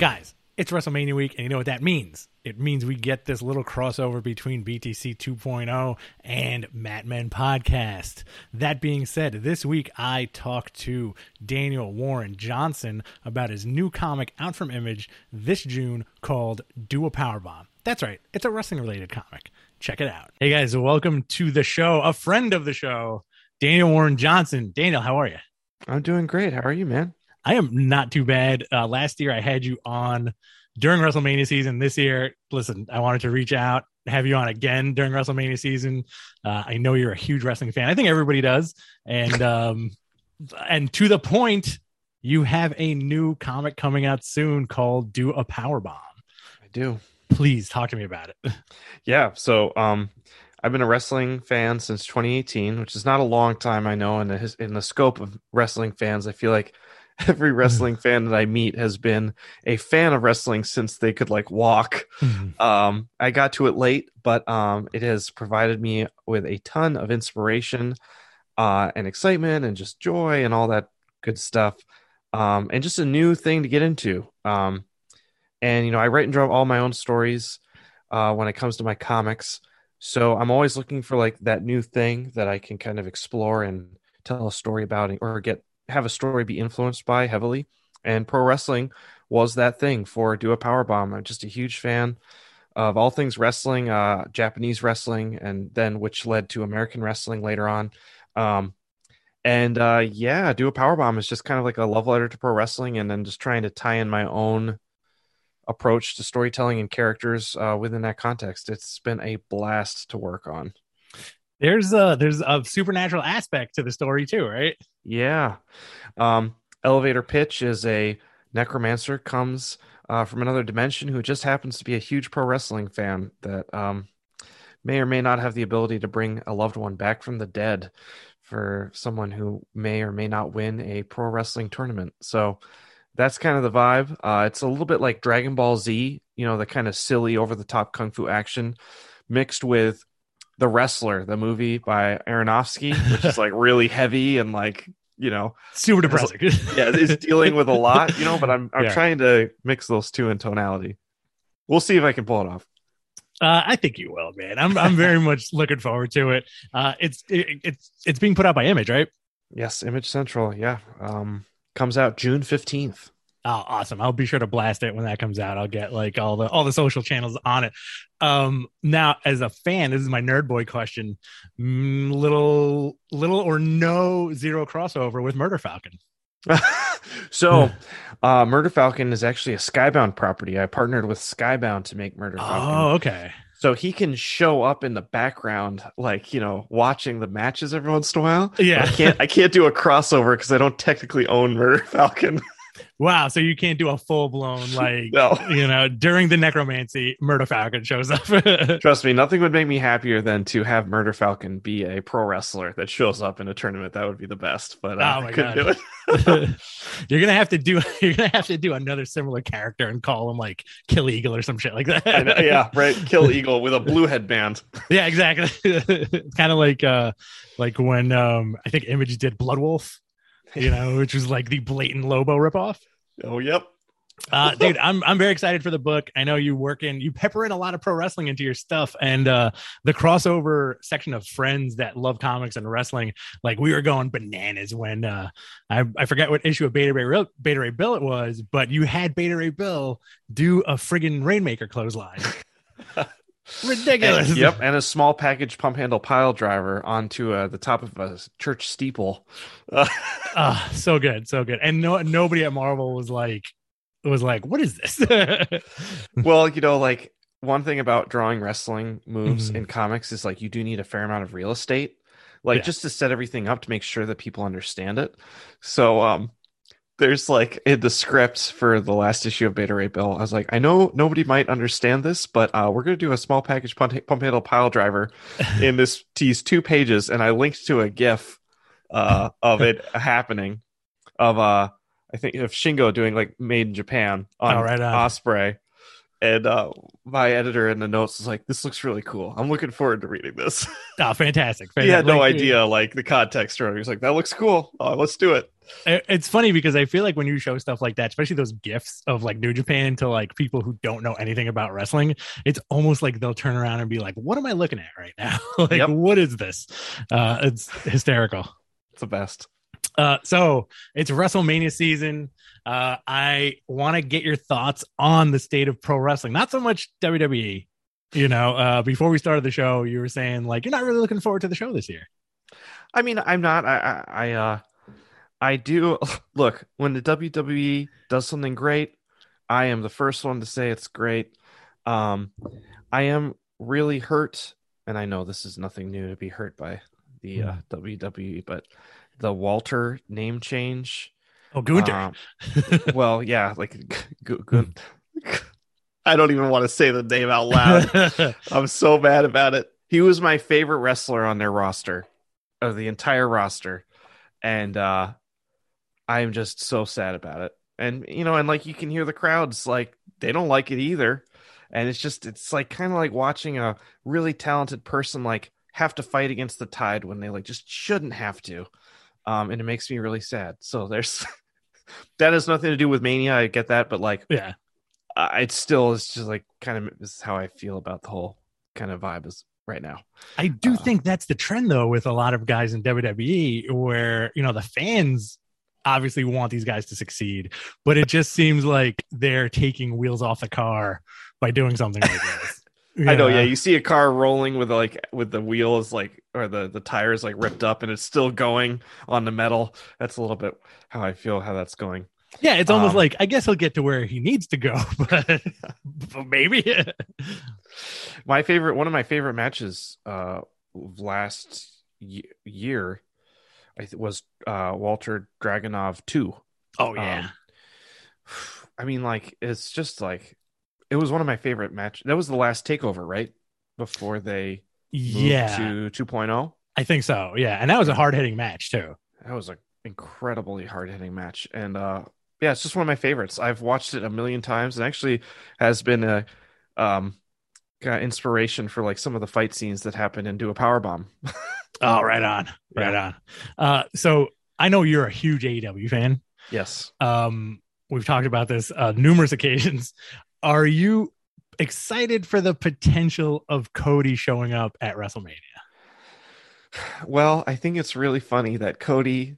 Guys, it's WrestleMania week, and you know what that means. It means we get this little crossover between BTC 2.0 and Mat Men Podcast. That being said, this week I talked to Daniel Warren Johnson about his new comic out from Image this June called Do a Powerbomb. That's right, it's a wrestling related comic. Check it out. Hey guys, welcome to the show. A friend of the show, Daniel Warren Johnson. Daniel, how are you? I'm doing great. How are you, man? I am not too bad. Uh, last year I had you on during WrestleMania season. This year, listen, I wanted to reach out, have you on again during WrestleMania season. Uh, I know you're a huge wrestling fan. I think everybody does, and um, and to the point, you have a new comic coming out soon called "Do a Power Bomb." I do. Please talk to me about it. Yeah. So, um, I've been a wrestling fan since 2018, which is not a long time, I know. In the in the scope of wrestling fans, I feel like every wrestling fan that I meet has been a fan of wrestling since they could like walk. Um, I got to it late, but um, it has provided me with a ton of inspiration, uh, and excitement, and just joy, and all that good stuff, um, and just a new thing to get into. Um, and you know, I write and draw all my own stories uh, when it comes to my comics, so I'm always looking for like that new thing that I can kind of explore and tell a story about, or get have a story be influenced by heavily. And pro wrestling was that thing for Do a Power Bomb. I'm just a huge fan of all things wrestling, uh, Japanese wrestling, and then which led to American wrestling later on. Um, and uh, yeah, Do a Power Bomb is just kind of like a love letter to pro wrestling, and then just trying to tie in my own approach to storytelling and characters uh, within that context. It's been a blast to work on. There's a there's a supernatural aspect to the story too, right? Yeah. Um, Elevator Pitch is a necromancer comes uh, from another dimension who just happens to be a huge pro wrestling fan that um, may or may not have the ability to bring a loved one back from the dead for someone who may or may not win a pro wrestling tournament. So that's kind of the vibe. Uh, it's a little bit like Dragon Ball Z, you know, the kind of silly, over the top kung fu action mixed with The Wrestler, the movie by Aronofsky, which is like really heavy and like, you know, Super depressing. yeah, is dealing with a lot, you know, but I'm I'm Yeah. trying to mix those two in tonality. We'll see if I can pull it off. Uh, I think you will, man. I'm I'm very much looking forward to it. Uh, it's it, it's it's being put out by Image, right? Yes, Image Central, yeah. Um comes out June 15th. Oh, awesome! I'll be sure to blast it when that comes out. I'll get like all the all the social channels on it. Um, now, as a fan, this is my nerd boy question: mm, little little or no zero crossover with Murder Falcon. so, uh Murder Falcon is actually a Skybound property. I partnered with Skybound to make Murder Falcon. Oh, okay. So he can show up in the background, like you know, watching the matches every once in a while. Yeah. I can't. I can't do a crossover because I don't technically own Murder Falcon. Wow. So you can't do a full blown like No. you know during the necromancy, Murder Falcon shows up. Trust me, nothing would make me happier than to have Murder Falcon be a pro wrestler that shows up in a tournament. That would be the best. But uh, Oh my I couldn't God. do it. you're gonna have to do you're gonna have to do another similar character and call him like Kill Eagle or some shit like that. Know, yeah, right. Kill Eagle with a blue headband. yeah, exactly. it's kind of like uh like when um I think Image did Bloodwulf, you know, which was like the blatant Lobo ripoff. Oh, yep. Uh dude, I'm I'm very excited for the book. I know you work in you pepper in a lot of pro wrestling into your stuff and uh the crossover section of friends that love comics and wrestling, like we were going bananas when uh I, I forget what issue of Beta Ray Beta Ray Bill it was, but you had Beta Ray Bill do a friggin' Rainmaker clothesline. Ridiculous. And, yep, and a small package pump handle pile driver onto uh, the top of a church steeple. Uh, Ah, so good, so good. And no nobody at Marvel was like was like, what is this? well, you know, like one thing about drawing wrestling moves Mhm. in comics is like you do need a fair amount of real estate, like Yeah. just to set everything up to make sure that people understand it. So, um, there's like in the script for the last issue of Beta Ray Bill, I was like, I know nobody might understand this, but uh, we're gonna do a small package pump, pump handle pile driver in this these two pages, and I linked to a GIF uh, of it happening, of uh, I think of Shingo doing like made in Japan on Oh, right on. Osprey. And uh, my editor in the notes was like, "This looks really cool. I'm looking forward to reading this." Oh, fantastic! he had no idea like the context or He was like, "That looks cool. Uh, let's do it." it- It's funny because I feel like when you show stuff like that, especially those gifts of like New Japan to like people who don't know anything about wrestling, it's almost like they'll turn around and be like, "What am I looking at right now? like, Yep. what is this?" Uh, it's hysterical. It's the best. Uh, so it's WrestleMania season. Uh, I want to get your thoughts on the state of pro wrestling, not so much WWE. You know, uh, before we started the show, you were saying like you're not really looking forward to the show this year. I mean, I'm not. I, I, I, uh, I do look when the WWE does something great. I am the first one to say it's great. Um, I am really hurt, and I know this is nothing new to be hurt by the uh, WWE, but the Walter name change. Oh, Gunther. Um, well, yeah, like Gu- Gun- I don't even want to say the name out loud. I'm so mad about it. He was my favorite wrestler on their roster, of the entire roster, and uh I'm just so sad about it. And you know, and like you can hear the crowds like they don't like it either. And it's just it's like kind of like watching a really talented person like have to fight against the tide when they like just shouldn't have to. Um and it makes me really sad. So there's that has nothing to do with mania, I get that, but like yeah. it's still it's just like kind of this is how I feel about the whole kind of vibe is right now. I do Uh, think that's the trend though with a lot of guys in WWE where, you know, the fans obviously want these guys to succeed, but it just seems like they're taking wheels off the car by doing something like this. I know, yeah. You see a car rolling with like with the wheels like or the the tires like ripped up and it's still going on the metal. That's a little bit how I feel how that's going. Yeah, it's almost Um, like I guess he'll get to where he needs to go, but, but maybe. My favorite one of my favorite matches uh last y- year I th- was uh Walter Dragunov 2. oh yeah. Um, I mean, like it's just like it was one of my favorite match. That was the last takeover, right? Before they yeah, to 2.0. I think so. Yeah, and that was a hard hitting match too. That was an incredibly hard hitting match, and uh, yeah, it's just one of my favorites. I've watched it a million times, and actually has been a um kind of inspiration for like some of the fight scenes that happen in Do a Power Bomb. Oh, right on, right on. Uh, so I know you're a huge AEW fan. yes, Um, we've talked about this uh, numerous occasions. Are you excited for the potential of Cody showing up at WrestleMania? well, I think it's really funny that Cody,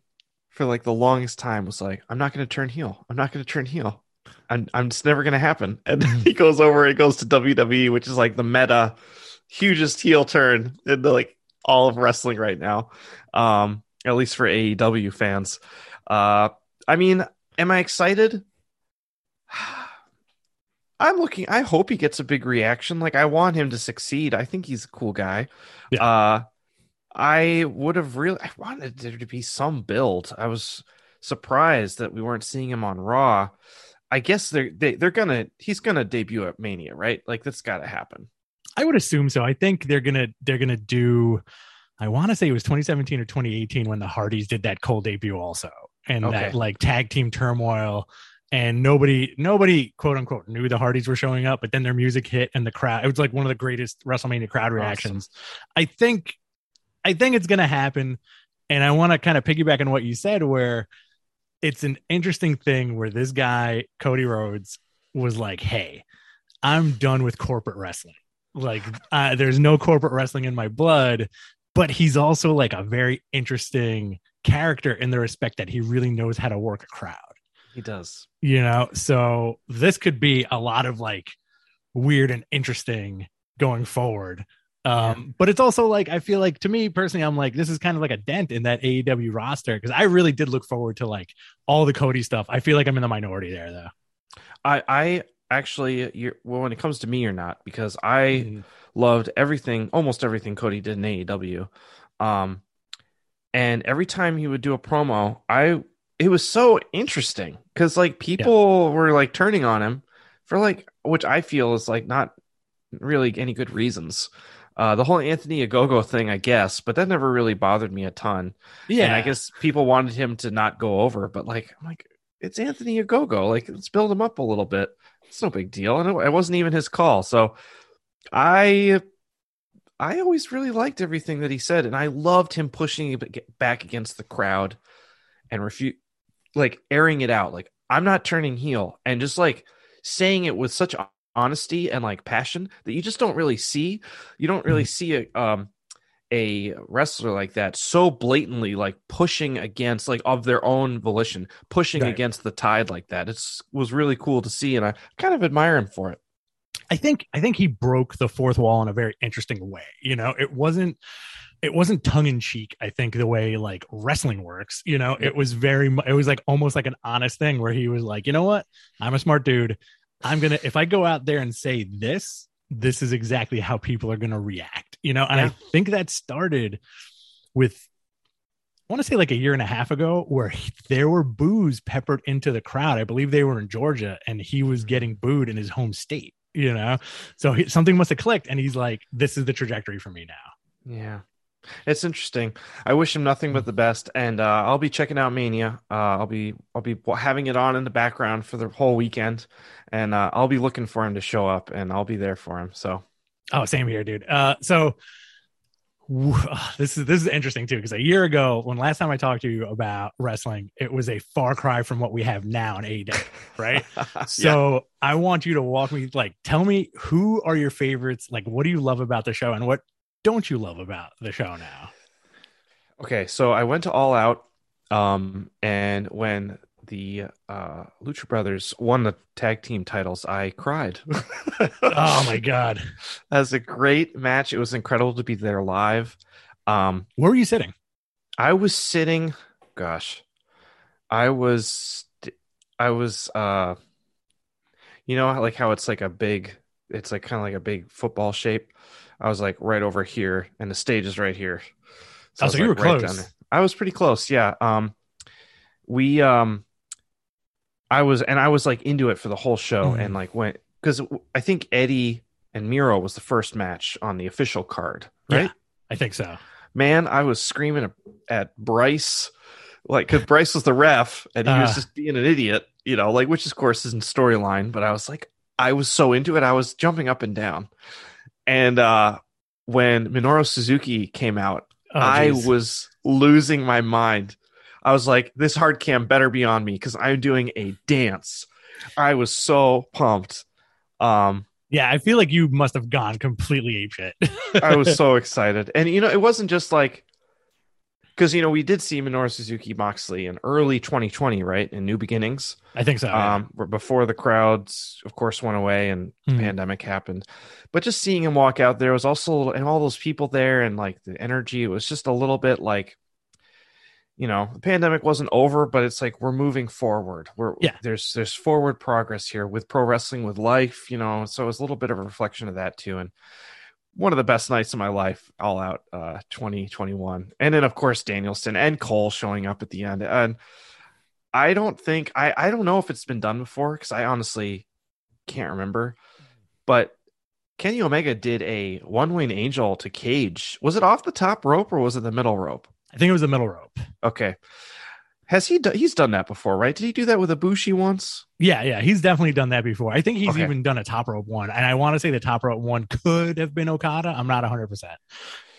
for like the longest time, was like, "I'm not going to turn heel. I'm not going to turn heel. I'm I'm just never going to happen." And he goes over and goes to WWE, which is like the meta hugest heel turn in the, like all of wrestling right now. Um, at least for AEW fans. Uh, I mean, am I excited? I'm looking. I hope he gets a big reaction. Like I want him to succeed. I think he's a cool guy. Yeah. Uh, I would have really. I wanted there to be some build. I was surprised that we weren't seeing him on Raw. I guess they're they, they're gonna. He's gonna debut at Mania, right? Like that's got to happen. I would assume so. I think they're gonna they're gonna do. I want to say it was 2017 or 2018 when the Hardys did that cold debut also, and that like tag team turmoil, and nobody nobody quote unquote knew the Hardys were showing up, but then their music hit and the crowd. It was like one of the greatest WrestleMania crowd reactions. I think, I think it's gonna happen, and I want to kind of piggyback on what you said, where it's an interesting thing where this guy Cody Rhodes was like, "Hey, I'm done with corporate wrestling." like uh, there's no corporate wrestling in my blood but he's also like a very interesting character in the respect that he really knows how to work a crowd He does. you know so this could be a lot of like weird and interesting going forward um but it's also like i feel like to me personally i'm like this is kind of like a dent in that aew roster because i really did look forward to like all the cody stuff i feel like i'm in the minority there though I I actually you're well when it comes to me or not because I Mhm. loved everything almost everything Cody did in AEW. Um and every time he would do a promo, I it was so interesting cuz like people were like turning on him for like which I feel is like not really any good reasons. Uh the whole Anthony Ogogo thing, I guess, but that never really bothered me a ton. yeah And I guess people wanted him to not go over, but like I'm like it's Anthony Ogogo. Like, let's build him up a little bit. It's no big deal. And it wasn't even his call. So I I always really liked everything that he said, and I loved him pushing back against the crowd and refute, like airing it out. Like I'm not turning heel, and just like saying it with such honesty and like passion that you just don't really see. You don't really mm-hmm. see a um a wrestler like that so blatantly like pushing against like of their own volition pushing right. against the tide like that it's was really cool to see and i kind of admire him for it I think I think he broke the fourth wall in a very interesting way. You know, it wasn't it wasn't tongue in cheek. I think the way like wrestling works. You know, it was very it was like almost like an honest thing where he was like, you know what, I'm a smart dude. I'm gonna if I go out there and say this, this is exactly how people are gonna react. You know, and yeah. I think that started with I want to say like a year and a half ago where he, there were boos peppered into the crowd. I believe they were in Georgia and he was mm-hmm. getting booed in his home state you know so he, something must have clicked and he's like this is the trajectory for me now yeah it's interesting i wish him nothing but the best and uh, i'll be checking out mania uh, i'll be i'll be having it on in the background for the whole weekend and uh, i'll be looking for him to show up and i'll be there for him so oh same here dude uh, so this is this is interesting too because a year ago when last time I talked to you about wrestling, it was a far cry from what we have now in AEW, right? so yeah. I want you to walk me like tell me who are your favorites, like what do you love about the show and what don't you love about the show now? Okay, so I went to All Out um and when the uh, Lucha Brothers won the tag team titles, I cried. oh my god, that was a great match. It was incredible to be there live. Um, Where were you sitting? I was sitting. Gosh, I was. I was. uh You know, like how it's like a big. It's like kind of like a big football shape. I was like right over here, and the stage is right here. So, oh, so you like were right close. I was pretty close. Yeah. Um, we um I was and I was like into it for the whole show mm-hmm. and like went because I think Eddie and Miro was the first match on the official card, right? Yeah, I think so. Man, I was screaming at Bryce, like because Bryce was the ref and he uh, was just being an idiot, you know, like which of course isn't storyline, but I was like, I was so into it, I was jumping up and down. And uh when Minoru Suzuki came out, oh, I was losing my mind I was like, this hard cam better be on me because I'm doing a dance. I was so pumped. Um, yeah, I feel like you must have gone completely apeshit. I was so excited, and you know, it wasn't just like because you know we did see Minoru Suzuki Moxley in early 2020, right? In New Beginnings, I think so. Um, yeah. before the crowds, of course, went away and mm. pandemic happened, but just seeing him walk out there was also and all those people there and like the energy, it was just a little bit like you know the pandemic wasn't over but it's like we're moving forward we're yeah there's there's forward progress here with pro wrestling with life you know so it's a little bit of a reflection of that too and one of the best nights of my life all out uh 2021 and then of course danielson and cole showing up at the end. And i don't think i i don't know if it's been done before because i honestly can't remember. But kenny omega did a one wing angel to cage. Was it off the top rope or was it the middle rope? I think it was the middle rope. Okay. Has he done? He's done that before, right? Did he do that with Ibushi once? Yeah, yeah, he's definitely done that before. I think he's okay. even done a top rope one, and I want to say the top rope one could have been Okada. I'm not 100 percent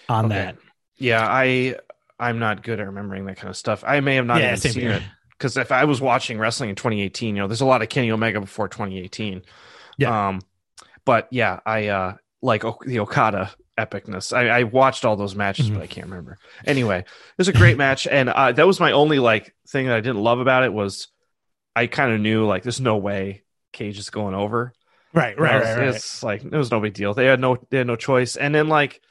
on okay. that. Yeah, I I'm not good at remembering that kind of stuff. I may have not yeah, even seen here. it because if I was watching wrestling in 2018, you know, there's a lot of Kenny Omega before 2018. Yeah. Um, but yeah, I uh like the Okada epicness. I, I watched all those matches, mm-hmm. but I can't remember. Anyway, it was a great match, and uh, that was my only like thing that I didn't love about it was I kind of knew like there's no way Cage is going over. Right, right, was, right, right. It's like it was no big deal. They had no they had no choice. And then like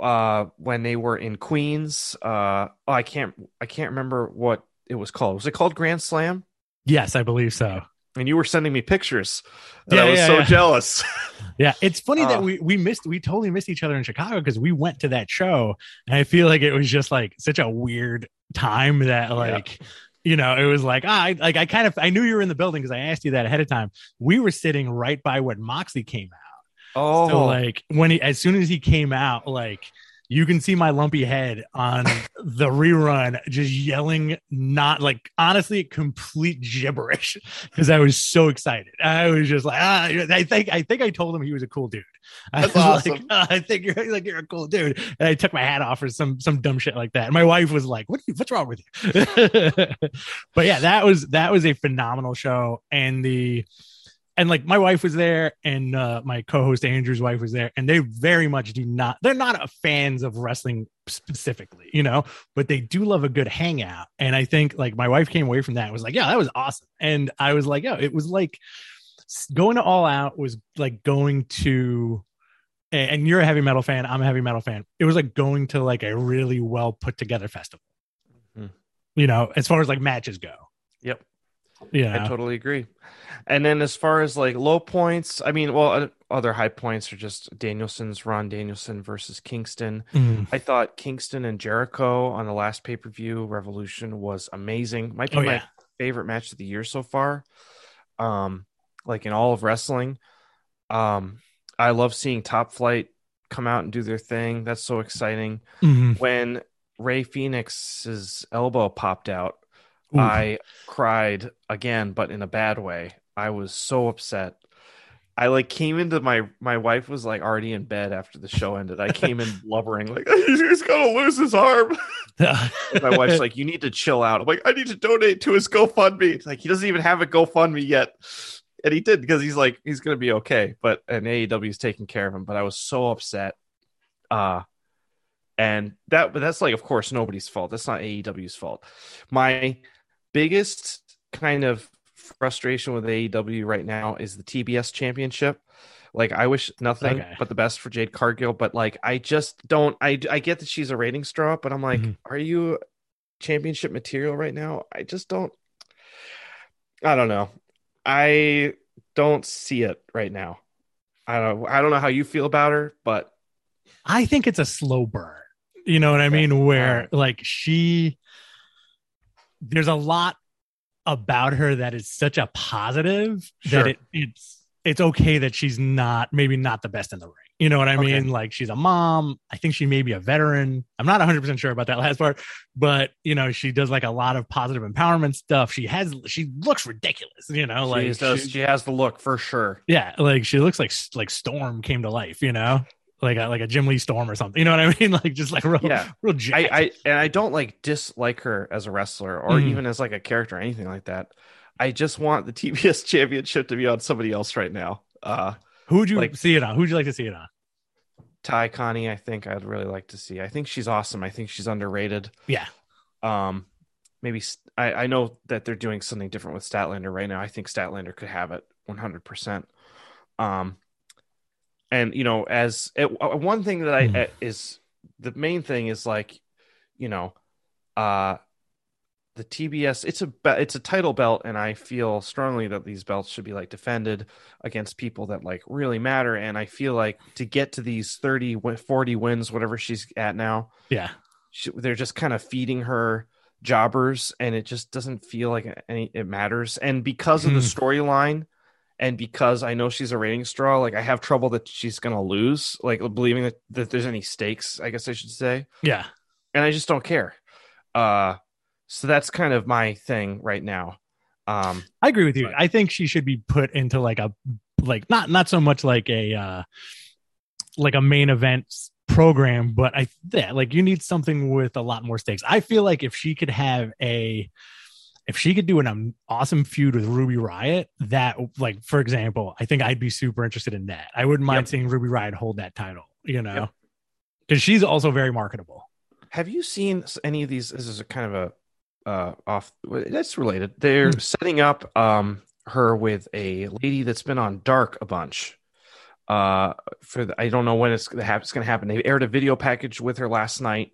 uh when they were in Queens, uh oh, I can't I can't remember what it was called. Was it called Grand Slam? Yes, I believe so and you were sending me pictures and yeah, I was yeah, so yeah. jealous. yeah, it's funny uh, that we we missed we totally missed each other in Chicago because we went to that show and I feel like it was just like such a weird time that like you know it was like ah, I like I kind of I knew you were in the building because I asked you that ahead of time. We were sitting right by when Moxley came out. Oh, so like when he as soon as he came out, like you can see my lumpy head on the rerun just yelling not like honestly complete gibberish because i was so excited i was just like ah, i think i think i told him he was a cool dude I That's was awesome. like, "Ah, I think you're like you're a cool dude, and I took my hat off or some some dumb shit like that. And my wife was like, "What? You, what's wrong with you?" but yeah, that was that was a phenomenal show, and the and like my wife was there, and uh, my co-host Andrew's wife was there, and they very much do not. They're not fans of wrestling specifically, you know, but they do love a good hangout. And I think like my wife came away from that and was like, "Yeah, that was awesome," and I was like, "Yeah, it was like." going to all out was like going to and you're a heavy metal fan i'm a heavy metal fan it was like going to like a really well put together festival Mhm. you know as far as like matches go Yep. Yeah I totally agree. And then as far as like low points, I mean, well, other high points are just Danielson's Ron Danielson versus Kingston. Mm. I thought Kingston and Jericho on the last pay per view Revolution was amazing. Might be oh my yeah favorite match of the year so far. Um, like in all of wrestling. Um, I love seeing Top Flight come out and do their thing. That's so exciting. Mhm. When Rey Fenix's elbow popped out, Ooh. I cried again, but in a bad way. I was so upset. I like came into my my wife was like already in bed after the show ended. I came in blubbering like he's gonna lose his arm. my wife's like, you need to chill out. I'm like, I need to donate to his GoFundMe. It's like he doesn't even have a GoFundMe yet. And he did because he's like, he's gonna be okay. But and AEW is taking care of him. But I was so upset. Uh and that but that's like of course nobody's fault. That's not AEW's fault. My biggest kind of frustration with AEW right now is the TBS championship. Like I wish nothing Okay. but the best for Jade Cargill, but like I just don't I I get that she's a ratings draw, but I'm like, Mhm. are you championship material right now? I just don't I don't know. I don't see it right now. I don't I don't know how you feel about her, but I think it's a slow burn. You know what I mean? Where like she, there's a lot about her that is such a positive Sure. that it, it's it's okay that she's not maybe not the best in the ring. You know what I Okay. mean? Like she's a mom. I think she may be a veteran. I'm not 100 percent sure about that last part, but you know she does like a lot of positive empowerment stuff. She has she looks ridiculous. You know, like she, does, she- she has the look for sure. yeah, like she looks like like Storm came to life. You know. Like a like a Jim Lee Storm or something, you know what I mean? Like just like real, Yeah. real I. I and I don't like dislike her as a wrestler or Mhm. even as like a character or anything like that. I just want the TBS championship to be on somebody else right now. Uh Who would you like- see it on? Who would you like to see it on? Tay Conti, I think I'd really like to see. I think she's awesome. I think she's underrated. Yeah. Um maybe I, I know that they're doing something different with Statlander right now. I think Statlander could have it 100%. Um and you know as it, uh, one thing that I uh, is the main thing is like you know uh the TBS it's a it's a title belt and I feel strongly that these belts should be like defended against people that like really matter and I feel like to get to these 30 40 wins whatever she's at now Yeah. she, they're just kind of feeding her jobbers and it just doesn't feel like any it matters and because of the Mhm. storyline and because i know she's a rating straw like i have trouble that she's gonna lose like believing that, that there's any stakes i guess i should say Yeah. and i just don't care uh so that's kind of my thing right now um I agree with you. Right. I think she should be put into like a like not not so much like a uh like a main event program, but I yeah, like you need something with a lot more stakes. I feel like if she could have a if she could do an um, awesome feud with Ruby Riott, that like for example, I think I'd be super interested in that. I wouldn't mind Yep. seeing Ruby Riott hold that title, you know. Yep. Cuz she's also very marketable. Have you seen any of these? This is a kind of a uh off. That's related. They're Hmm. setting up um her with a lady that's been on Dark a bunch. Uh, for the, I don't know when it's gonna happen. It's gonna happen. They aired a video package with her last night.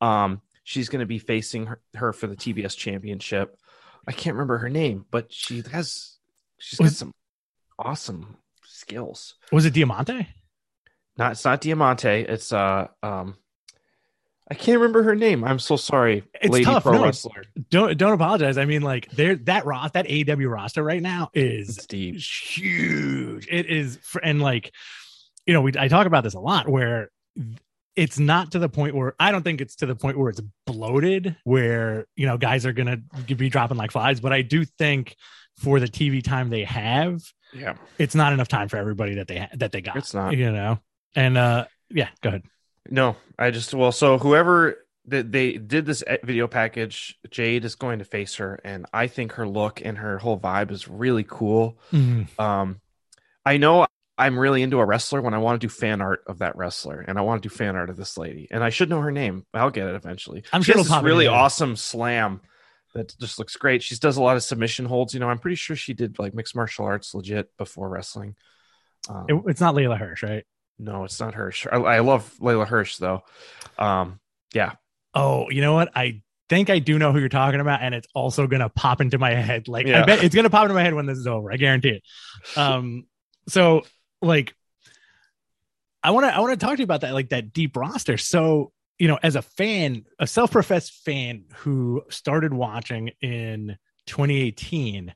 Um, she's gonna be facing her, her for the TBS championship. I can't remember her name, but she has she's got some awesome skills. Was it Diamante? Not it's not Diamante. It's uh um. I can't remember her name. I'm so sorry, It's lady tough, pro no. wrestler. Don't don't apologize. I mean, like there that Ross that AW roster right now is huge. It is, and like you know, we I talk about this a lot where it's not to the point where I don't think it's to the point where it's bloated, where you know guys are gonna be dropping like flies. But I do think for the TV time they have, Yeah. it's not enough time for everybody that they that they got. It's not. you know. And uh, yeah, go ahead. No, I just well, so whoever that they did this video package, Jade is going to face her, and I think her look and her whole vibe is really cool. Um, I know I'm really into a wrestler when I want to do fan art of that wrestler, and I want to do fan art of this lady, and I should know her name. I'll get it eventually. I'm She sure has it'll this pop in really awesome slam that just looks great. She does a lot of submission holds. You know, I'm pretty sure she did like mixed martial arts legit before wrestling. Um, It- it's not Leyla Hirsch, right? no, it's not Hirsch. I, I love Leyla Hirsch though. Um, yeah, Oh, you know what? I think I do know who you're talking about, and it's also gonna pop into my head. Like I bet it's gonna pop into my head when this is over. I guarantee it. Um, so like, I want to I want to talk to you about that, like that deep roster. So you know, as a fan, a self-professed fan who started watching in 2018,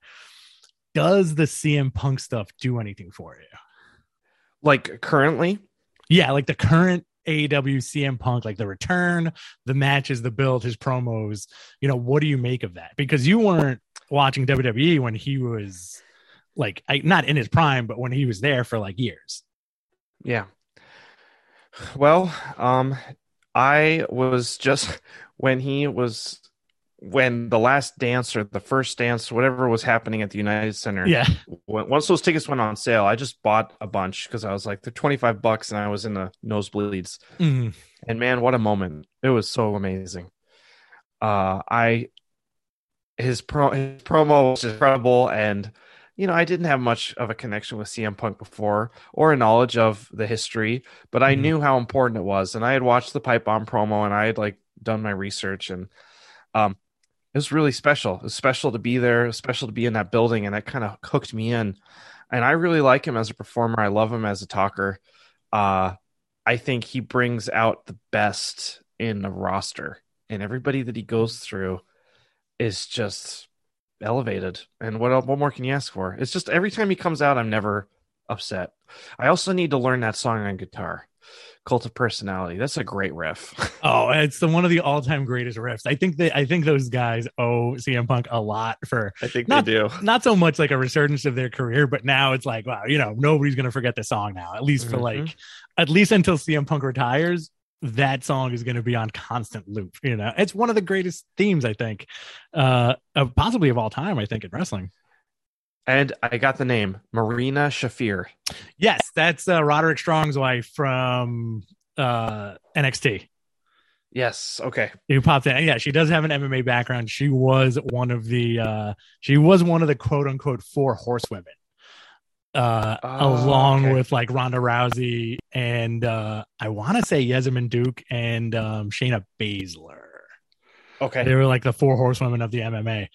does the CM Punk stuff do anything for you? like currently, Yeah, like the current AEW CM Punk, like the return, the matches, the build, his promos. You know, what do you make of that? Because you weren't watching WWE when he was like I, not in his prime, but when he was there for like years. Yeah. Well, um, I was just when he was when the last dance or the first dance, whatever was happening at the United Center. Yeah, When, once those tickets went on sale, I just bought a bunch because I was like, they're twenty five bucks, and I was in the nosebleeds. Mhm. And man, what a moment! It was so amazing. Uh, I his pro his promo was incredible, and you know I didn't have much of a connection with CM Punk before or a knowledge of the history, but I Mhm. knew how important it was, and I had watched the Pipe Bomb promo, and I had like done my research, and um, it was really special. It was special to be there, it was special to be in that building, and that kind of hooked me in. And I really like him as a performer. I love him as a talker. Uh, I think he brings out the best in the roster, and everybody that he goes through is just elevated. And what what more can you ask for? It's just every time he comes out, I'm never upset. I also need to learn that song on guitar, "Cult of Personality." That's a great riff. Oh, it's the one of the all-time greatest riffs. I think that I think those guys owe CM Punk a lot for I think Not- they do. not so much like a resurgence of their career, but now it's like, wow, you know, nobody's gonna forget the song now. At least for Mhm. like, at least until CM Punk retires, that song is gonna be on constant loop. You know, it's one of the greatest themes I think, uh, of possibly of all time. I think in wrestling. And I got the name Marina Shafir. Yes, that's uh, Roderick Strong's wife from uh, NXT. Yes. Okay. who popped in. Yeah, she does have an MMA background. She was one of the uh she was one of the quote unquote four horsewomen. Uh Oh, along okay. with like Ronda Rousey and uh I want to say Jessamyn Duke and um Shayna Baszler. Okay. They were like the four horsewomen of the MMA.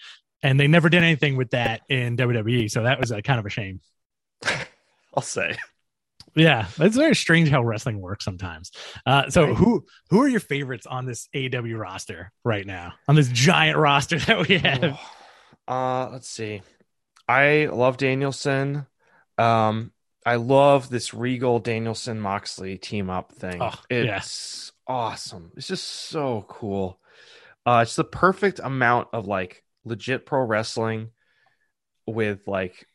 And they never did anything with that in WWE, so that was a kind of a shame. I'll say. Yeah, it's very strange how wrestling works sometimes. Uh, so who who are your favorites on this AW roster right now? On this giant roster that we have? Uh, let's see. I love Danielson. Um, I love this Regal Danielson Moxley team up thing. Oh, yeah. it's awesome. It's just so cool. Uh, it's the perfect amount of like legit pro wrestling with like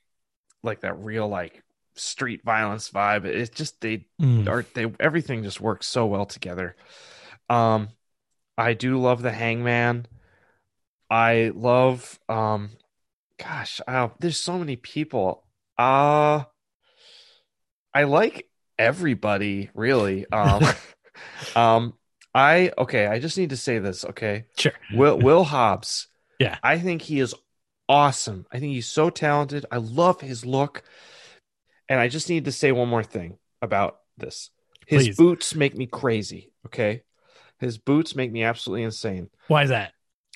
like that real like street violence vibe. It's just they Mm. are they everything just works so well together. Um I do love the hangman. I love um gosh, oh, there's so many people. Uh I like everybody really. Um um I okay, I just need to say this, okay? Sure. Will Will Hobbs. Yeah. I think he is awesome. I think he's so talented. I love his look. And I just need to say one more thing about this. His Please. boots make me crazy, okay? His boots make me absolutely insane. Why is that?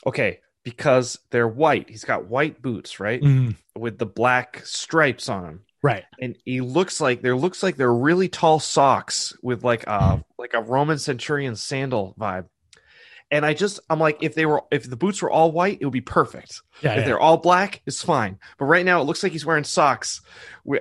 Okay, because they're white. He's got white boots, right? Mm, With the black stripes on them. right. And he looks like there looks like they're really tall socks with like a like a Roman centurion sandal vibe. And I just I'm like if they were if the boots were all white, it would be perfect. Yeah. If yeah. they're all black, it's fine. But right now, it looks like he's wearing socks,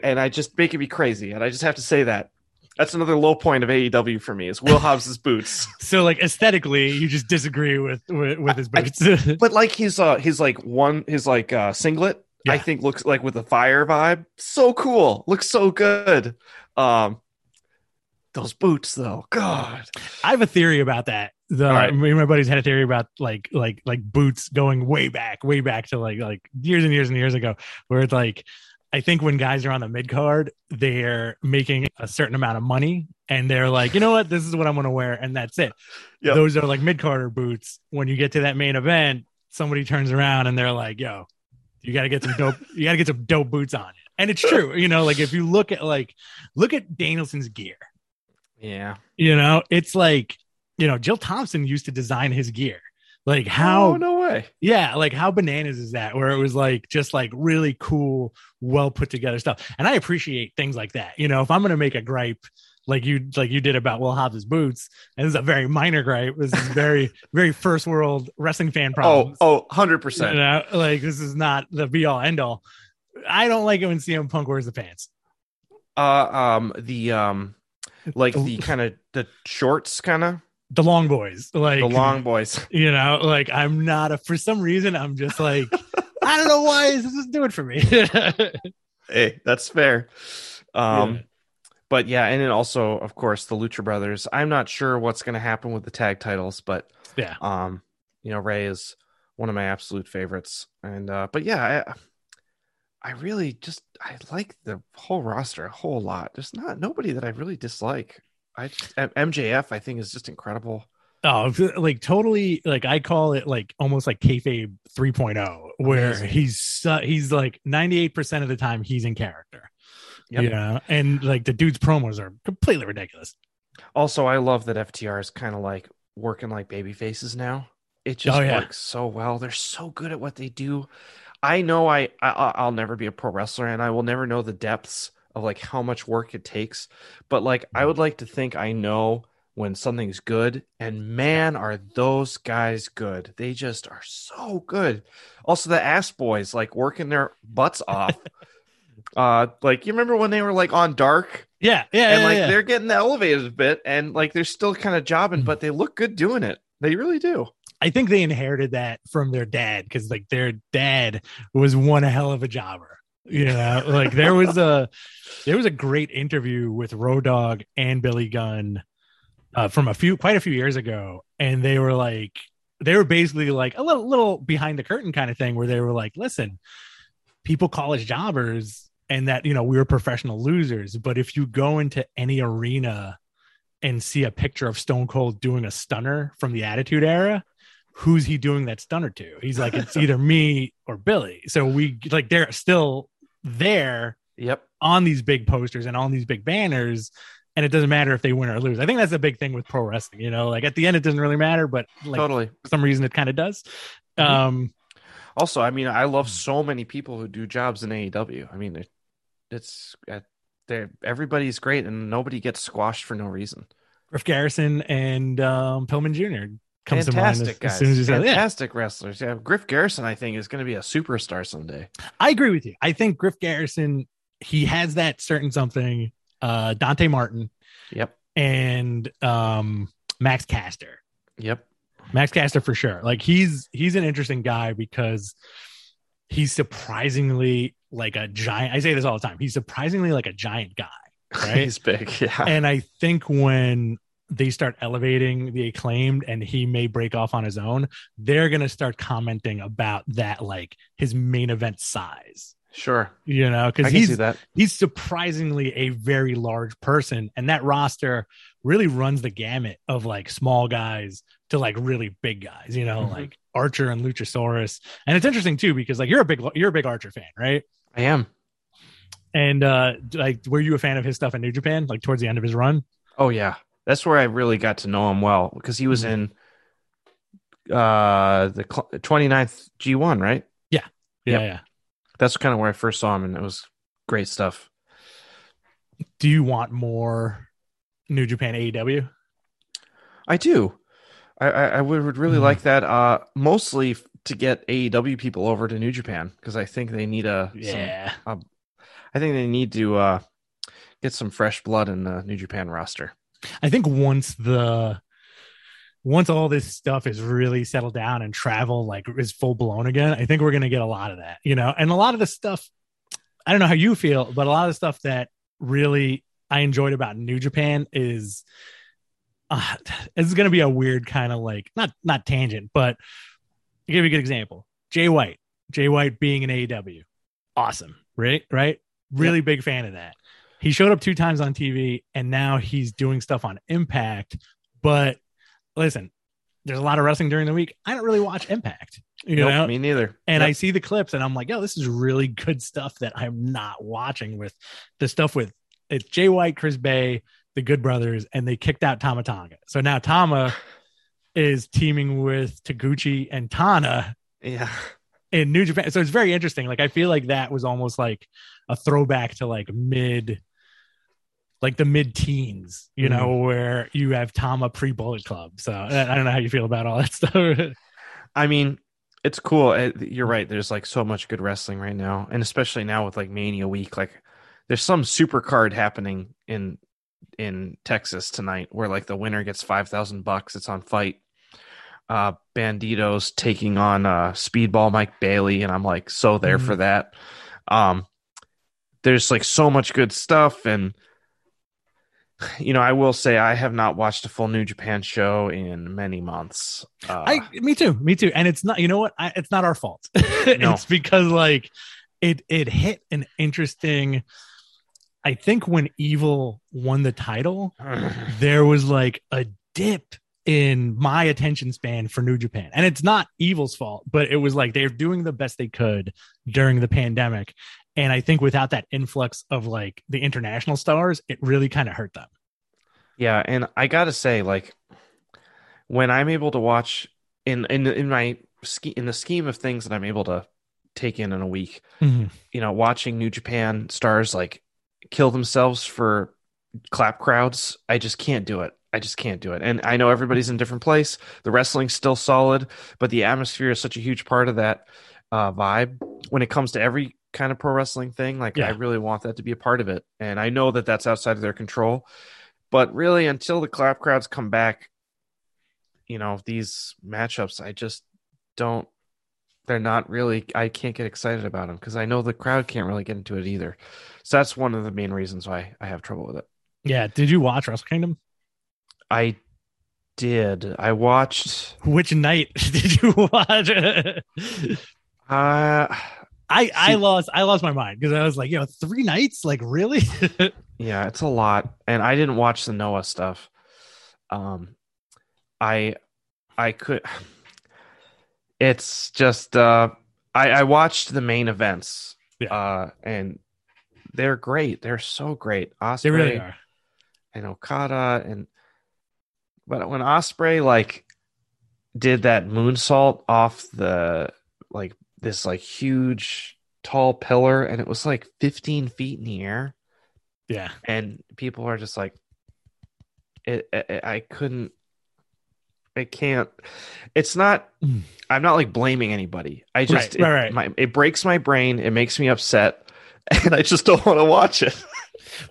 and I just making me crazy. And I just have to say that. That's another low point of AEW for me is Will Hobbs's boots. So like aesthetically, you just disagree with with, with his I- boots. But like his uh his like one his like uh singlet, I think looks like with a fire vibe. So cool. Looks so good. Um those boots though. God. I have a theory about that. The right. me and my buddies had a theory about like like like boots going way back, way back to like like years and years and years ago, where it's like I think when guys are on the mid card, they're making a certain amount of money and they're like, you know what, this is what I'm gonna wear, and that's it. Yep. Those are like mid carder boots. When you get to that main event, somebody turns around and they're like, yo, you gotta get some dope, you gotta get some dope boots on. And it's true, you know, like if you look at like look at Danielson's gear. Yeah. You know, it's like, you know, Jill Thompson used to design his gear. Like how Oh, no way. yeah, like how bananas is that? Where it was like just like really cool, well put together stuff. And I appreciate things like that. You know, if I'm gonna make a gripe like you like you did about Will Hobbs' boots, and this is a very minor gripe. This is very, very first world wrestling fan Oh, problems. oh, 100%. You know, like this is not the be all end all. I don't like it when CM Punk wears the pants. Uh um the um like the kind of the shorts kind of The long boys. Like the long boys. you know like i'm not a for some reason i'm just like i don't know why this is doing for me hey, that's fair. Um Yeah. but yeah, and then also of course the Lucha Brothers. I'm not sure what's going to happen with the tag titles, but yeah um you know Rey is one of my absolute favorites. And uh but yeah, I I really just I like the whole roster a whole lot. There's not nobody that I really dislike. I just, MJF I think is just incredible. oh like totally like i call it like almost like kayfabe 3.0 where Amazing. he's su- he's like 98% of the time he's in character Yep. you know and like the dude's promos are completely ridiculous Also, I love that FTR is kind of like working like baby faces now. It just Oh, yeah. works so well. They're so good at what they do. I know I, I I'll never be a pro wrestler and I will never know the depths of like how much work it takes. But like I would like to think I know when something's good and man are those guys good. They just are so good. Also the ass boys like working their butts off. uh like you remember when they were like on dark yeah yeah and yeah, like yeah. they're getting elevated a bit and like they're still kind of jobbing Mm. but they look good doing it they really do I think they inherited that from their dad because like their dad was one hell of a jobber. Know, like there was a there was a great interview with Road Dog and Billy Gunn uh, from a few quite a few years ago, and they were like they were basically like a little little behind the curtain kind of thing where they were like, listen, people call us jobbers and that you know we were professional losers, but if you go into any arena and see a picture of Stone Cold doing a stunner from the Attitude Era, who's he doing that stunner to? He's like, it's either me or Billy. So we like they're still there yep on these big posters and on these big banners. And it doesn't matter if they win or lose. I think that's a big thing with pro wrestling. You know, like at the end, it doesn't really matter, but like totally for some reason, it kind of does. Mhm. Um, also i mean i Hmm. love so many people who do jobs in aew i mean it, it's uh, everybody's great and nobody gets squashed for no reason Griff Garrison and um, Pillman Jr. comes to mind as, fantastic as guys soon as you said it. Yeah, fantastic wrestlers yeah griff garrison i think is going to be a superstar someday I agree with you. I think Griff Garrison, he has that certain something. Uh, Dante Martin yep and um, Max Caster. yep Max Caster for sure. Like he's he's an interesting guy because he's surprisingly like a giant. I say this all the time. He's surprisingly like a giant guy, right? he's big yeah and I think when they start elevating the acclaimed and he may break off on his own, they're gonna start commenting about that like his main event size. sure You know, because he's that he's surprisingly a very large person, and that roster really runs the gamut of like small guys to like really big guys. You know, Mhm. like Archer and Luchasaurus. And it's interesting too because like you're a big you're a big Archer fan, right? i am And uh like were you a fan of his stuff in New Japan, like towards the end of his run? Oh yeah, that's where I really got to know him well because he was Mhm. in uh the cl- 29th G1, right? Yeah, Yep. yeah. That's kind of where I first saw him, and it was great stuff. Do you want more New Japan AEW? I do. I I, I would, really Mhm. like that. Uh, mostly to get AEW people over to New Japan because I think they need a. some- Yeah. I think they need to uh get some fresh blood in the New Japan roster. I think once the once all this stuff is really settled down and travel like is full blown again, I think we're gonna get a lot of that, you know. And a lot of the stuff, I don't know how you feel, but a lot of the stuff that really I enjoyed about New Japan is uh, it's gonna be a weird kind of like not not tangent, but I'll give you a good example. Jay White, Jay White being an AEW, awesome, right? Right, really big fan of that. He showed up two times on TV, and now he's doing stuff on Impact. But listen, there's a lot of wrestling during the week. I don't really watch Impact, you Nope, know. me neither. And Yep. I see the clips, and I'm like, "Yo, this is really good stuff that I'm not watching." With the stuff with it's Jay White, Chris Bey, the Good Brothers, and they kicked out Tama Tonga. So now Tama is teaming with Taguchi and Tana yeah, in New Japan. So it's very interesting. Like I feel like that was almost like a throwback to like mid, like the mid teens, you know, mm-hmm. where you have Tama pre Bullet Club. So I don't know how you feel about all that stuff. I mean, it's cool. You're right. There's like so much good wrestling right now, and especially now with like Mania Week. Like, there's some super card happening in in Texas tonight, where like the winner gets five thousand bucks. It's on FITE. Uh, Bandido's taking on uh Speedball Mike Bailey, and I'm like so there Mhm. for that. Um, there's like so much good stuff, and you know, I will say I have not watched a full New Japan show in many months. Uh, I, me too, me too. And it's not, you know what? I, it's not our fault. it's because like it, it hit an interesting. I think when Evil won the title, there was like a dip in my attention span for New Japan. And it's not Evil's fault, but it was like they're doing the best they could during the pandemic. And I think without that influx of like the international stars, it really kind of hurt them. Yeah, and I gotta say, like, when I'm able to watch in in in my in the scheme of things that I'm able to take in in a week, mm-hmm. you know, watching New Japan stars like kill themselves for clap crowds, I just can't do it. I just can't do it. And I know everybody's in a different place. The wrestling's still solid, but the atmosphere is such a huge part of that uh, vibe when it comes to every kind of pro wrestling thing. Like, Yeah. I really want that to be a part of it. And I know that that's outside of their control. But really, until the clap crowds come back, you know, these matchups, I just don't. They're not really. I can't get excited about them because I know the crowd can't really get into it either. So that's one of the main reasons why I have trouble with it. Yeah. Did you watch Wrestle Kingdom? I did. I watched. Which night did you watch? Uh I I lost I lost my mind because I was like, you know, three nights? Like really? yeah, it's a lot, and I didn't watch the Noah stuff. Um, I I could. It's just uh, I I watched the main events. Yeah. Uh, and they're great. They're so great. Osprey they really are. and Okada and but when Osprey like did that moonsault off the like this like huge tall pillar and it was like 15 feet in the air Yeah. and people are just like it, it I couldn't I can't it's not Mm. I'm not like blaming anybody I just Right, right, right. My, it breaks my brain it makes me upset and I just don't want to watch it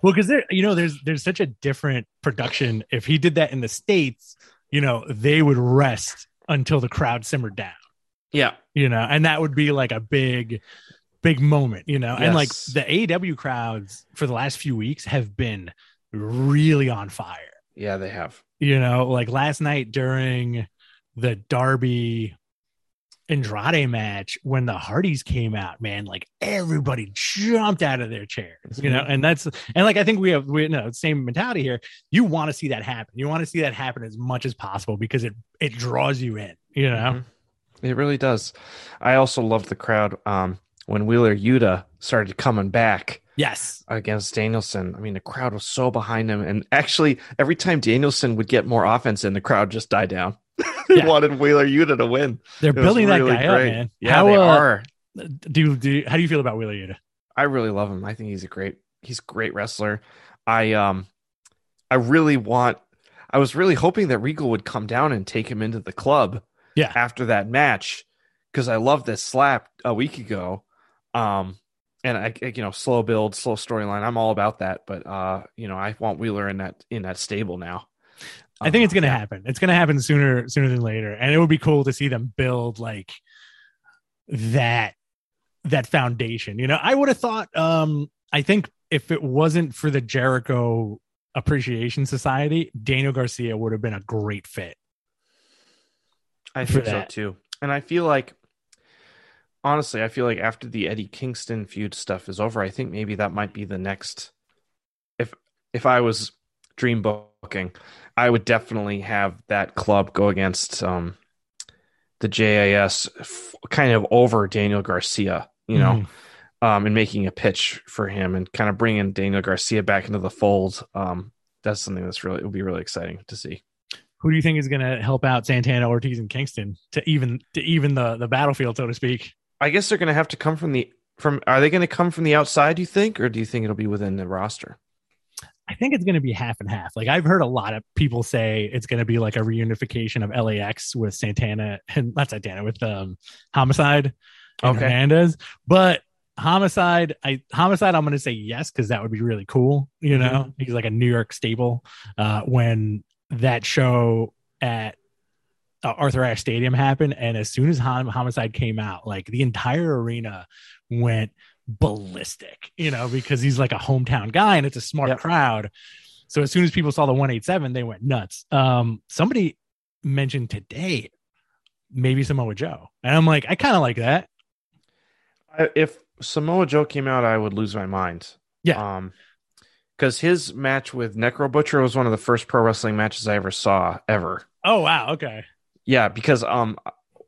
Well, because there, you know, there's there's such a different production. If he did that in the states, you know, they would rest until the crowd simmered down. yeah You know, and that would be like a big, big moment. You know, and like the AEW crowds for the last few weeks have been really on fire. yeah they have You know, like last night during the Darby Andrade match when the Hardys came out, man, like everybody jumped out of their chairs, you know, and that's and like I think we have we know same mentality here. You want to see that happen. You want to see that happen as much as possible because it it draws you in, you know. Mhm. It really does. I also loved the crowd um, when Wheeler Yuta started coming back Yes. against Danielson. I mean, the crowd was so behind him, and actually, every time Danielson would get more offense in, the crowd just died down. they Yeah. wanted Wheeler Yuta to win. They're It was building that really guy up, great. man. Yeah, how they uh, are. do do how do you feel about Wheeler Yuta? I really love him. I think he's a great. He's a great wrestler. I um, I really want. I was really hoping that Regal would come down and take him into the club. Yeah. After that match, because I loved this slap a week ago. Um, and I, you know, slow build, slow storyline. I'm all about that, but uh, you know, I want Wheeler in that in that stable now. I think it's going to yeah. happen. It's going to happen sooner sooner than later, and it would be cool to see them build like that that foundation. You know, I would have thought. Um, I think if it wasn't for the Jericho Appreciation Society, Daniel Garcia would have been a great fit. I think so too. And I feel like honestly, I feel like after the Eddie Kingston feud stuff is over, I think maybe that might be the next if if I was dream I would definitely have that club go against um the JAS f- kind of over Daniel Garcia, you know, Mhm. um and making a pitch for him and kind of bringing Daniel Garcia back into the fold. Um that's something that's really it would be really exciting to see. who do you think is going to help out Santana, Ortiz, and Kingston to even to even the the battlefield, so to speak? I guess they're going to have to come from the from. Are they going to come from the outside? Do you think, or do you think it'll be within the roster? I think it's going to be half and half. Like I've heard a lot of people say it's going to be like a reunification of LAX with Santana and not Santana with um Homicide Okay. Hernandez, but Homicide, I Homicide, I'm going to say yes because that would be really cool. You know, he's like a New York staple. Uh, when that show at uh, Arthur Ashe Stadium happened, and as soon as Hom- Homicide came out, like the entire arena went ballistic, you know, because he's like a hometown guy and it's a smart Yep. crowd. So as soon as people saw the 187, they went nuts. Um, somebody mentioned today maybe Samoa Joe, and I'm like, I kind of like that. If Samoa Joe came out, I would lose my mind. Yeah. Um, because his match with Necro Butcher was one of the first pro wrestling matches I ever saw ever. Oh wow, okay, Yeah, because um,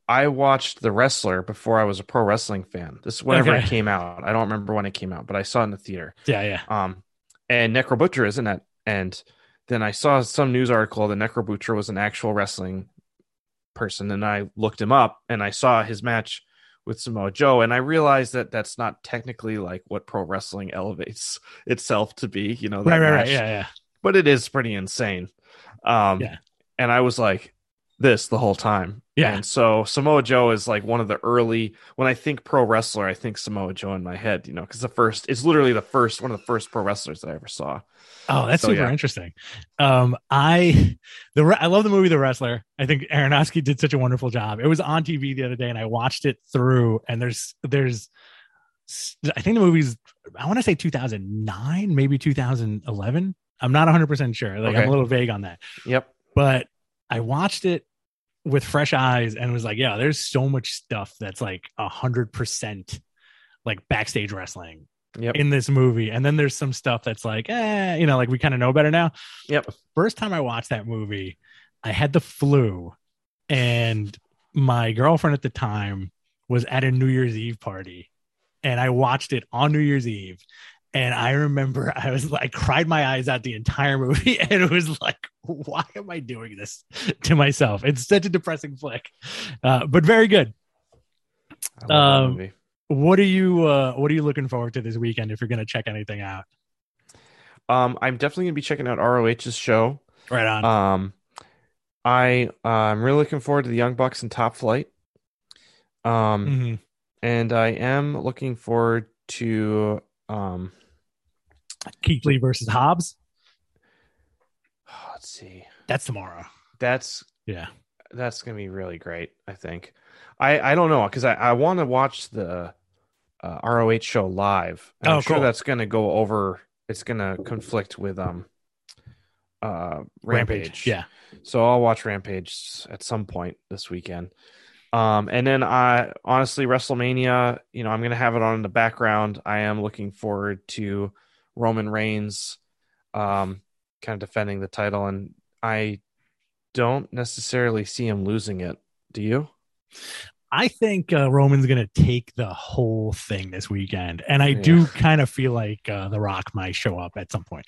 I watched The Wrestler before I was a pro wrestling fan. This is whenever Okay. it came out. I don't remember when it came out, but I saw it in the theater. yeah, yeah, Um, and Necro Butcher is in it. And then I saw some news article that Necro Butcher was an actual wrestling person, and I looked him up and I saw his match with Samoa Joe, and I realized that that's not technically like what pro wrestling elevates itself to be. You know, that right, right, right, yeah, yeah. But it is pretty insane. Um, Yeah. and I was like, this the whole time. Yeah. And so Samoa Joe is like one of the early when I think pro wrestler, I think Samoa Joe in my head, you know, because the first it's literally the first one of the first pro wrestlers that I ever saw. Oh, that's So, super yeah. interesting. Um, I the I love the movie The Wrestler. I think Aronofsky did such a wonderful job. It was on TV the other day, and I watched it through. And there's there's I think the movie's I want to say 2009, maybe 2011. I'm not 100 percent sure. Like I'm a little vague on that, Yep. but I watched it with fresh eyes and was like, yeah, there's so much stuff that's like a hundred percent like backstage wrestling Yep. in this movie. And then there's some stuff that's like, eh, you know, like we kind of know better now. Yep. First time I watched that movie, I had the flu, and my girlfriend at the time was at a New Year's Eve party, and I watched it on New Year's Eve. And I remember I was like, cried my eyes out the entire movie, and it was like, why am I doing this to myself? It's such a depressing flick, uh, but very good. I Um. What are you uh, What are you looking forward to this weekend if you're going to check anything out? Um, I'm definitely gonna be checking out ROH's show. Right on. Um, I uh, I'm really looking forward to the Young Bucks and Top Flight. Um, Mhm. and I am looking forward to um, Lee versus Hobbs. let's see. That's tomorrow. That's Yeah. that's gonna be really great. I think. I I don't know because I I want to watch the uh, ROH show live. And Oh, I'm sure that's gonna go over. It's gonna conflict with um uh Rampage. Yeah. So I'll watch Rampage at some point this weekend. Um, and then I honestly WrestleMania, you know, I'm gonna have it on in the background. I am looking forward to Roman Reigns, um, kind of defending the title, and I don't necessarily see him losing it. Do you? I think uh, Roman's going to take the whole thing this weekend. And I do kind of feel like uh, The Rock might show up at some point.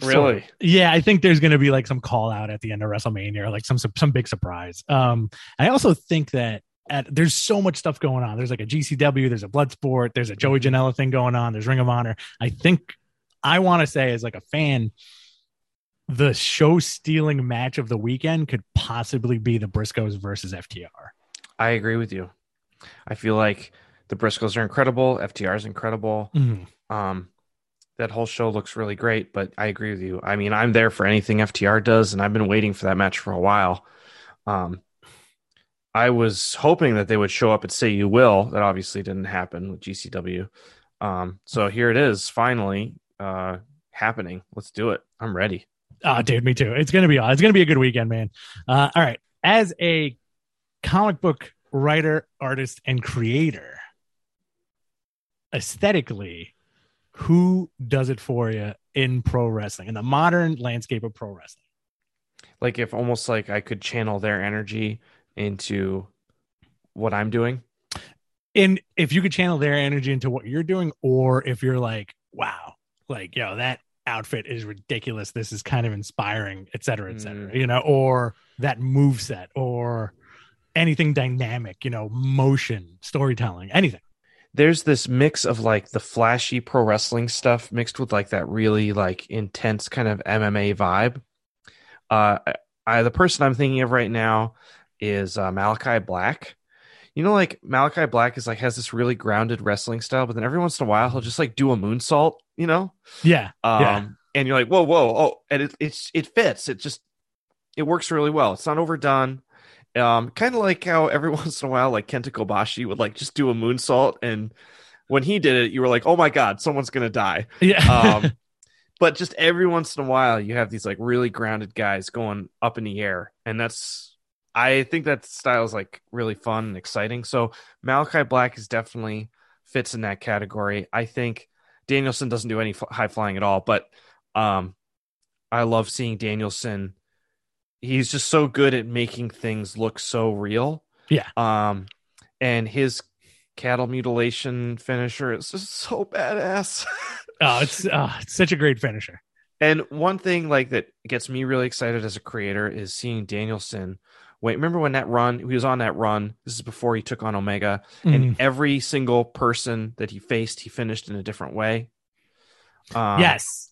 So, Really? yeah, I think there's going to be like some call out at the end of WrestleMania or like some some big surprise. Um, I also think that at, there's so much stuff going on. There's like a GCW, there's a Bloodsport, there's a Joey Janela thing going on, there's Ring of Honor. I think I want to say as like a fan, the show stealing match of the weekend could possibly be the Briscoes versus FTR. I agree with you. I feel like the Briscoes are incredible. FTR is incredible. Mhm. Um, that whole show looks really great. But I agree with you. I mean, I'm there for anything FTR does, and I've been waiting for that match for a while. Um, I was hoping that they would show up at Say You Will. That obviously didn't happen with GCW. Um, so here it is, finally uh, happening. Let's do it. I'm ready. Oh, dude, me too. It's gonna be it's gonna be a good weekend, man. Uh, all right, as a comic book writer, artist, and creator, aesthetically, who does it for you in pro wrestling in the modern landscape of pro wrestling? Like if almost like I could channel their energy into what I'm doing. And if you could channel their energy into what you're doing, or if you're like, wow, like yo, that outfit is ridiculous. This is kind of inspiring, et cetera, et cetera. Mm. You know, or that move set, or anything dynamic. You know, motion, storytelling, anything. There's this mix of like the flashy pro wrestling stuff mixed with like that really like intense kind of MMA vibe. Uh, I the person I'm thinking of right now is uh, Malakai Black. You know, like Malakai Black is like has this really grounded wrestling style, but then every once in a while he'll just like do a moonsault. You know, Yeah, um, Yeah. and you're like, whoa, whoa, oh, and it it's it fits. It just it works really well. It's not overdone. Um, kind of like how every once in a while, like Kenta Kobashi would like just do a moonsault, and when he did it, you were like, oh my god, someone's gonna die. yeah. Um, but just every once in a while, you have these like really grounded guys going up in the air, and that's I think that style is like really fun and exciting. So Malakai Black is definitely fits in that category. I think Danielson doesn't do any f- high flying at all, but um, I love seeing Danielson. He's just so good at making things look so real. Yeah. Um, and his cattle mutilation finisher is just so badass. oh, it's oh, it's such a great finisher. And one thing like that gets me really excited as a creator is seeing Danielson. Wait, remember when that run? He was on that run. This is before he took on Omega, Mhm. and every single person that he faced, he finished in a different way. Um, yes.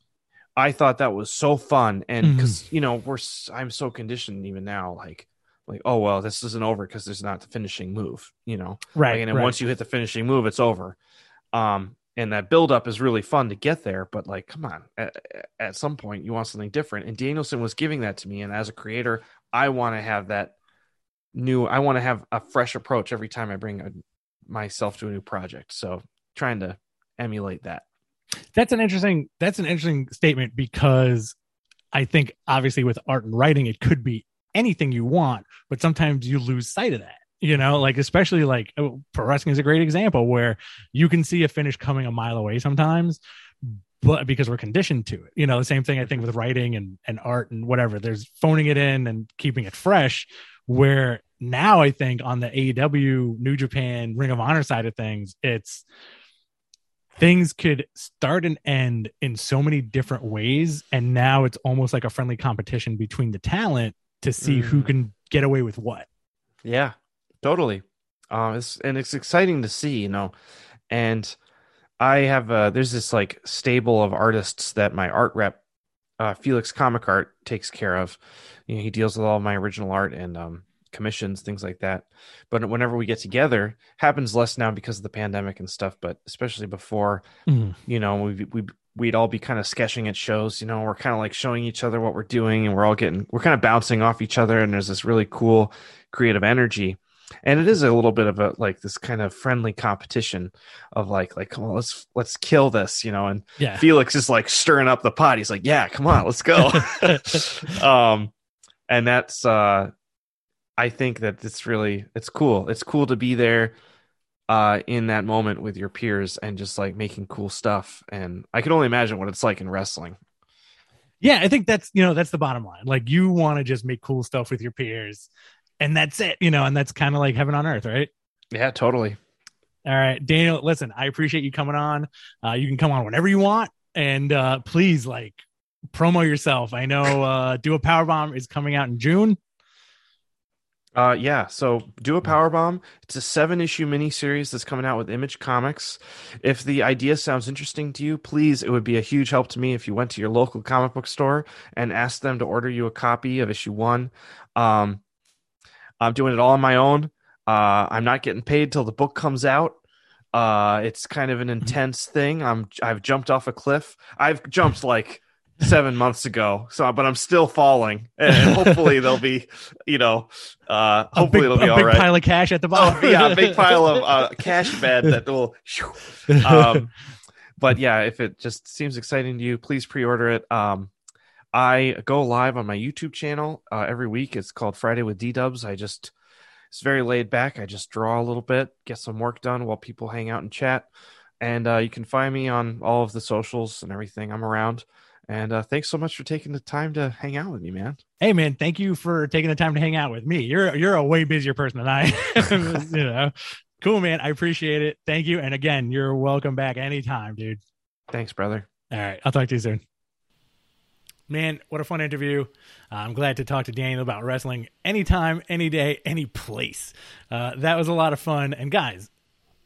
I thought that was so fun, and because you know we're I'm so conditioned even now, like like oh well, this isn't over because there's not the finishing move, you know. Right. Like, and then right. once you hit the finishing move, it's over. Um, and that build up is really fun to get there, but like, come on, at, at some point you want something different. And Danielson was giving that to me, and as a creator, I want to have that new. I want to have a fresh approach every time I bring a, myself to a new project. So trying to emulate that. That's an interesting that's an interesting statement because I think obviously with art and writing it could be anything you want, but sometimes you lose sight of that. You know, like especially like oh, pro wrestling is a great example where you can see a finish coming a mile away sometimes, but because we're conditioned to it. You know, the same thing I think with writing and and art and whatever. There's phoning it in and keeping it fresh. Where now I think on the AEW, New Japan, Ring of Honor side of things, it's things could start and end in so many different ways and now it's almost like a friendly competition between the talent to see who Mm. can get away with what Yeah, totally. Uh, it's, and it's exciting to see, you know. And I have uh, there's this like stable of artists that my art rep, uh, Felix Comic Art, takes care of. You know, he deals with all my original art and um, commissions, things like that. But whenever we get together, happens less now because of the pandemic and stuff. But especially before, you know, we we we'd all be kind of sketching at shows. You know, we're kind of like showing each other what we're doing, and we're all getting we're kind of bouncing off each other, and there's this really cool creative energy. And it is a little bit of a like this kind of friendly competition of like like come on let's let's kill this you know and yeah Felix is like stirring up the pot he's like yeah come on let's go um and that's uh I think that it's really it's cool. It's cool to be there uh in that moment with your peers and just like making cool stuff. And I can only imagine what it's like in wrestling. Yeah i think that's you know that's the bottom line. Like you want to just make cool stuff with your peers and that's it you know and that's kind of like heaven on earth right? Yeah totally. All right daniel listen i appreciate you coming on. Uh you can come on whenever you want and uh please like promo yourself. I know uh do a power bomb is coming out in june Uh, yeah. So do a power bomb. It's a seven issue miniseries that's coming out with Image Comics. If the idea sounds interesting to you, please, it would be a huge help to me if you went to your local comic book store and asked them to order you a copy of issue one. Um, I'm doing it all on my own. Uh, I'm not getting paid till the book comes out. Uh, it's kind of an intense thing. I'm I've jumped off a cliff. I've jumped like seven months ago. So, but I'm still falling, and hopefully there'll be, you know, uh, hopefully big, it'll be a all big pile of cash at the Oh, bottom. yeah, a big pile of uh, cash bed that will. Um, but yeah, if it just seems exciting to you, please pre-order it. Um, I go live on my YouTube channel uh, every week. It's called Friday with D Dubs. I just it's very laid back. I just draw a little bit, get some work done while people hang out and chat. And uh, you can find me on all of the socials and everything. I'm around. And uh, thanks so much for taking the time to hang out with me, man. hey man, thank you for taking the time to hang out with me. You're you're a way busier person than I am. you know. Cool, man. I appreciate it. Thank you. And again, you're welcome back anytime, dude. Thanks, brother. All right. I'll talk to you soon. Man, what a fun interview. Uh, I'm glad to talk to Daniel about wrestling anytime, any day, any place. Uh, that was a lot of fun. And guys,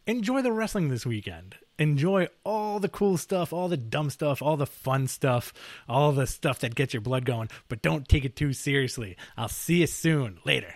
enjoy the wrestling this weekend. Enjoy all the cool stuff, all the dumb stuff, all the fun stuff, all the stuff that gets your blood going, but don't take it too seriously. I'll see you soon. Later.